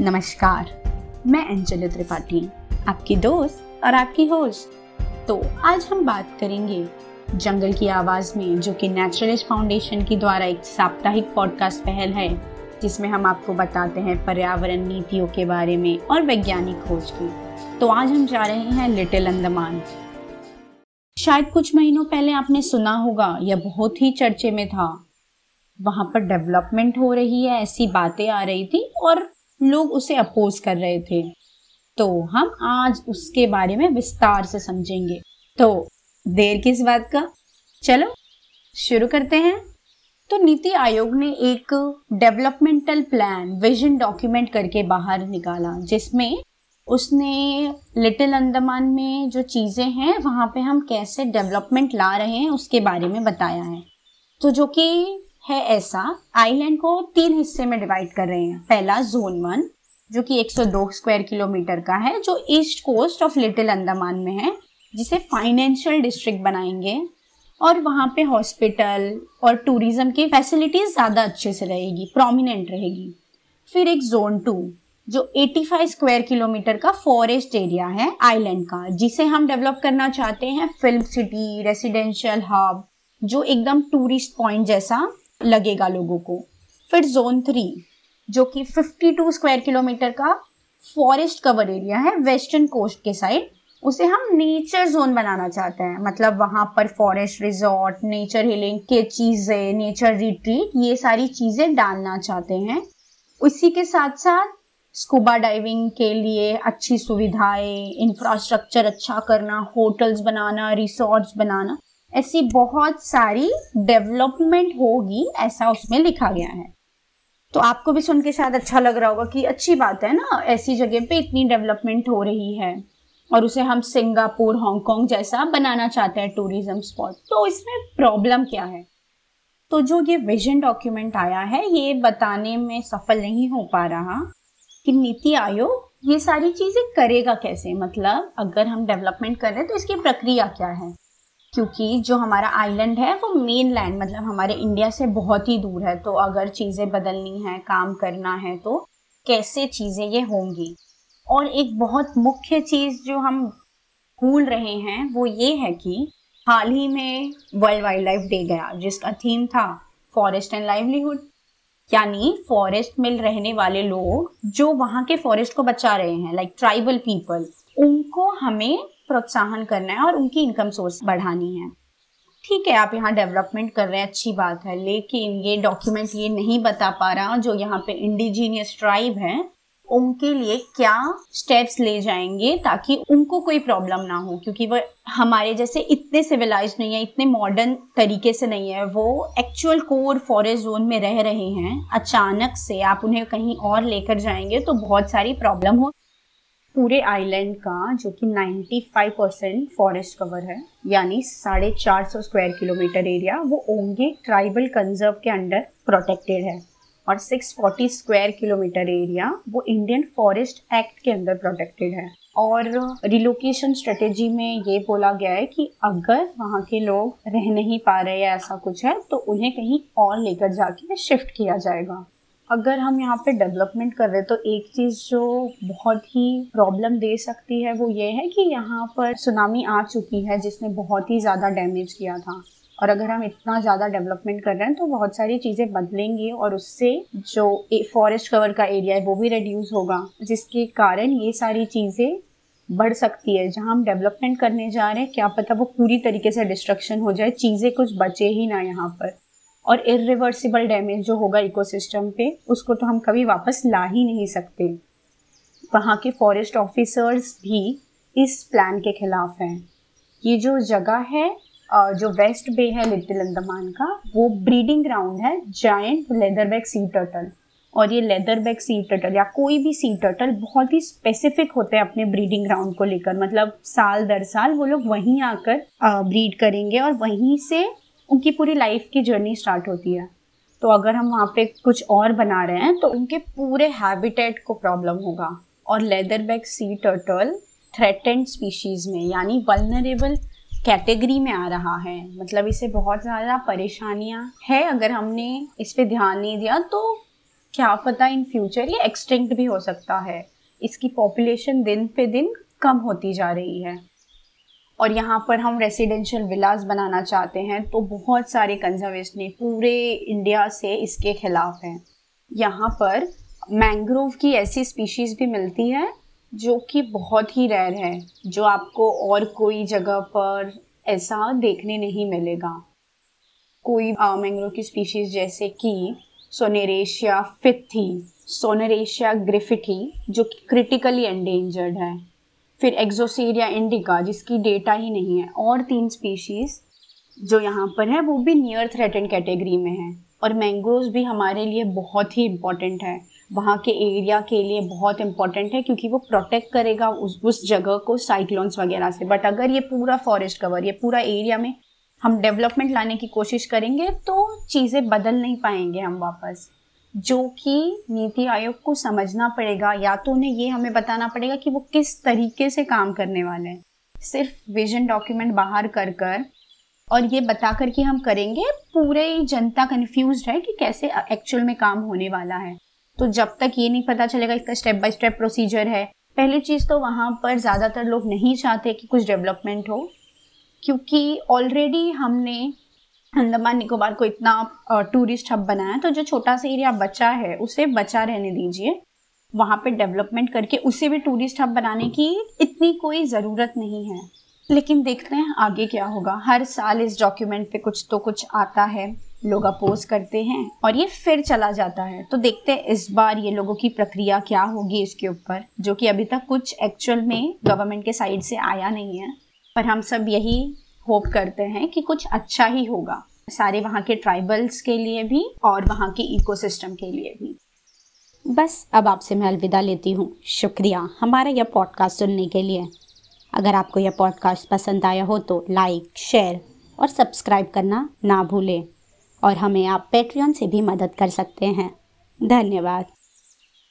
नमस्कार, मैं अंजलि त्रिपाठी, आपकी दोस्त और आपकी होस्ट तो आज हम बात करेंगे जंगल की आवाज़ में, जो कि नेचुरलिस्ट फाउंडेशन की द्वारा एक साप्ताहिक पॉडकास्ट पहल है, जिसमें हम आपको बताते हैं पर्यावरण नीतियों के बारे में और वैज्ञानिक खोज की। तो आज हम जा रहे हैं लिटिल अंडमान शायद कुछ महीनों पहले आपने सुना होगा, यह बहुत ही चर्चे में था। वहाँ पर डेवलपमेंट हो रही है, ऐसी बातें आ रही थी और लोग उसे अपोज कर रहे थे। तो हम आज उसके बारे में विस्तार से समझेंगे। तो देर किस बात का? चलो, शुरू करते हैं। तो नीति आयोग ने एक डेवलपमेंटल प्लान विजन डॉक्यूमेंट करके बाहर निकाला, जिसमें उसने लिटिल अंडमान में जो चीज़ें हैं, वहाँ पे हम कैसे डेवलपमेंट ला रहे हैं, उसके बारे में बताया है। तो जो कि है ऐसा आइलैंड को तीन हिस्से में डिवाइड कर रहे हैं। पहला जोन वन जो कि 102 स्क्वायर किलोमीटर का है, जो east coast of little Andaman में है, जिसे फाइनेंशियल डिस्ट्रिक्ट बनाएँगे। और वहाँ पे हॉस्पिटल और टूरिज़्म की फैसिलिटीज़ ज़्यादा अच्छे से रहेगी प्रोमिनेंट रहेगी। फिर एक जोन टू जो 85 स्क्वायर किलोमीटर का फॉरेस्ट एरिया है आइलैंड का, जिसे हम डेवलप करना चाहते हैं फ़िल्म सिटी रेसिडेंशियल हब जो एकदम टूरिस्ट पॉइंट जैसा लगेगा लोगों को। फिर जोन थ्री जो कि 52 स्क्वायर किलोमीटर का फॉरेस्ट कवर एरिया है वेस्टर्न कोस्ट के साइड उसे हम नेचर जोन बनाना चाहते हैं। मतलब वहाँ पर फॉरेस्ट रिजॉर्ट नेचर हिलिंग के चीज़ें नेचर रिट्रीट ये सारी चीज़ें डालना चाहते हैं। उसी के साथ साथ स्कूबा डाइविंग के लिए अच्छी सुविधाएँ इंफ्रास्ट्रक्चर अच्छा करना होटल्स बनाना रिसोर्ट्स बनाना ऐसी बहुत सारी डेवलपमेंट होगी, ऐसा उसमें लिखा गया है। तो आपको भी सुन के शायद अच्छा लग रहा होगा कि अच्छी बात है ना, ऐसी जगह पे इतनी डेवलपमेंट हो रही है। और उसे हम सिंगापुर, हांगकांग जैसा बनाना चाहते हैं टूरिज़्म स्पॉट तो इसमें प्रॉब्लम क्या है? तो जो ये विजन डॉक्यूमेंट आया है, ये बताने में सफल नहीं हो पा रहा कि नीति आयोग ये सारी चीज़ें करेगा कैसे। मतलब अगर हम डेवलपमेंट कर रहे हैं तो इसकी प्रक्रिया क्या है? क्योंकि जो हमारा आइलैंड है, वो मेन लैंड मतलब हमारे इंडिया से बहुत ही दूर है। तो अगर चीज़ें बदलनी है, काम करना है तो कैसे चीज़ें ये होंगी? और एक बहुत मुख्य चीज़ जो हम भूल रहे हैं, वो ये है कि हाल ही में वर्ल्ड वाइल्ड लाइफ डे गया, जिसका थीम था फॉरेस्ट एंड लाइवलीहुड यानी फॉरेस्ट में रहने वाले लोग, जो वहाँ के फॉरेस्ट को बचा रहे हैं लाइक ट्राइबल पीपल उनको हमें प्रोत्साहन करना है और उनकी इनकम सोर्स बढ़ानी है। ठीक है, आप यहाँ डेवलपमेंट कर रहे हैं, अच्छी बात है, लेकिन ये डॉक्यूमेंट ये नहीं बता पा रहा जो यहाँ पे इंडिजीनियस ट्राइब है, उनके लिए क्या स्टेप्स ले जाएँगे ताकि उनको कोई प्रॉब्लम ना हो? क्योंकि वो हमारे जैसे इतने सिविलाइज नहीं है, इतने मॉडर्न तरीके से नहीं है, वो एक्चुअल कोर फॉरेस्ट जोन में रह रहे हैं। अचानक से आप उन्हें कहीं और लेकर जाएँगे तो बहुत सारी प्रॉब्लम हो पूरे आइलैंड का जो कि 95 परसेंट फॉरेस्ट कवर है, यानी साढ़े चार सौ स्क्वायर किलोमीटर एरिया वो ओंगे ट्राइबल कंजर्व के अंडर प्रोटेक्टेड है। और 640 स्क्वायर किलोमीटर एरिया वो इंडियन फॉरेस्ट एक्ट के अंदर प्रोटेक्टेड है। और रिलोकेशन स्ट्रेटेजी में ये बोला गया है कि अगर वहाँ के लोग रह नहीं पा रहे या ऐसा कुछ है तो उन्हें कहीं और लेकर जाके शिफ्ट किया जाएगा। अगर हम यहाँ पे डेवलपमेंट कर रहे हैं तो एक चीज़ जो बहुत ही प्रॉब्लम दे सकती है, वो ये है कि यहाँ पर सुनामी आ चुकी है, जिसने बहुत ही ज़्यादा डैमेज किया था। और अगर हम इतना ज़्यादा डेवलपमेंट कर रहे हैं तो बहुत सारी चीज़ें बदलेंगी और उससे जो फॉरेस्ट कवर का एरिया है, वो भी रिड्यूस होगा, जिसके कारण ये सारी चीज़ें बढ़ सकती है। जहाँ हम डेवलपमेंट करने जा रहे हैं, क्या पता वो पूरी तरीके से डिस्ट्रक्शन हो जाए, चीज़ें कुछ बचे ही ना यहाँ पर। और इरिवर्सिबल डैमेज जो होगा इकोसिस्टम पे, उसको तो हम कभी वापस ला ही नहीं सकते। वहाँ के फॉरेस्ट ऑफिसर्स भी इस प्लान के खिलाफ हैं। ये जो जगह है जो वेस्ट बे है लिटिल अंडमान का, वो ब्रीडिंग ग्राउंड है जायंट लेदरबैक सी टर्टल और ये लेदरबैक सी टर्टल या कोई भी सी टर्टल बहुत ही स्पेसिफिक होते हैं अपने ब्रीडिंग ग्राउंड को लेकर। मतलब साल दर साल वो लोग वहीं आकर ब्रीड करेंगे और वहीं से उनकी पूरी लाइफ की जर्नी स्टार्ट होती है। तो अगर हम वहाँ पे कुछ और बना रहे हैं तो उनके पूरे हैबिटेट को प्रॉब्लम होगा। और leather bag sea turtle threatened species में, यानी वलनरेबल कैटेगरी में आ रहा है। मतलब इसे बहुत ज़्यादा परेशानियाँ है। अगर हमने इस पर ध्यान नहीं दिया तो क्या पता इन फ्यूचर ये एक्सटिंक्ट भी हो सकता है। इसकी पॉपुलेशन दिन पे दिन कम होती जा रही है। और यहाँ पर हम रेसिडेंशियल विलास बनाना चाहते हैं तो बहुत सारे कंजर्वेशनी पूरे इंडिया से इसके खिलाफ हैं। यहाँ पर मैंग्रोव की ऐसी स्पीशीज़ भी मिलती है, जो कि बहुत ही रेयर है, जो आपको और कोई जगह पर ऐसा देखने नहीं मिलेगा। कोई मैंग्रोव की स्पीशीज़ जैसे कि सोनेरेशिया फिथी सोनरेशिया ग्रिफिटी जो कि क्रिटिकली एंडेंजर्ड है। फिर एक्जोसेरिया इंडिका जिसकी डेटा ही नहीं है, और तीन स्पीशीज़ जो यहाँ पर है, वो भी नियर थ्रेटन कैटेगरी में है। और मैंगोज भी हमारे लिए बहुत ही इंपॉर्टेंट है। वहाँ के एरिया के लिए बहुत इंपॉर्टेंट है, क्योंकि वो प्रोटेक्ट करेगा उस उस जगह को साइक्लोन्स वगैरह से। बट अगर ये पूरा फॉरेस्ट कवर ये पूरा एरिया में हम डेवलपमेंट लाने की कोशिश करेंगे तो चीज़ें बदल नहीं पाएँगे हम वापस। जो कि नीति आयोग को समझना पड़ेगा, या तो उन्हें ये हमें बताना पड़ेगा कि वो किस तरीके से काम करने वाले हैं। सिर्फ़ विजन डॉक्यूमेंट बाहर कर कर और ये बता कर कि हम करेंगे, पूरे ही जनता कन्फ्यूज़ है कि कैसे एक्चुअल में काम होने वाला है। तो जब तक ये नहीं पता चलेगा इसका स्टेप बाय स्टेप प्रोसीजर है। पहली चीज़ तो वहाँ पर ज़्यादातर लोग नहीं चाहते कि कुछ डेवलपमेंट हो, क्योंकि ऑलरेडी हमने अंडमान निकोबार को इतना टूरिस्ट हब बनाया तो जो छोटा सा एरिया बचा है, उसे बचा रहने दीजिए। वहाँ पे डेवलपमेंट करके उसे भी टूरिस्ट हब बनाने की इतनी कोई ज़रूरत नहीं है। लेकिन देखते हैं आगे क्या होगा। हर साल इस डॉक्यूमेंट पे कुछ तो कुछ आता है। लोग अपोज करते हैं और ये फिर चला जाता है। तो देखते हैं इस बार ये लोगों की प्रक्रिया क्या होगी इसके ऊपर, जो कि अभी तक कुछ एक्चुअल में गवर्नमेंट के साइड से आया नहीं है। पर हम सब यही होप करते हैं कि कुछ अच्छा ही होगा। सारे वहाँ के ट्राइबल्स के लिए भी और वहाँ के इकोसिस्टम के लिए भी। बस, अब आपसे मैं अलविदा लेती हूँ। शुक्रिया हमारा यह पॉडकास्ट सुनने के लिए। अगर आपको यह पॉडकास्ट पसंद आया हो तो लाइक शेयर और सब्सक्राइब करना ना भूलें। और हमें आप पेट्रियन से भी मदद कर सकते हैं। धन्यवाद।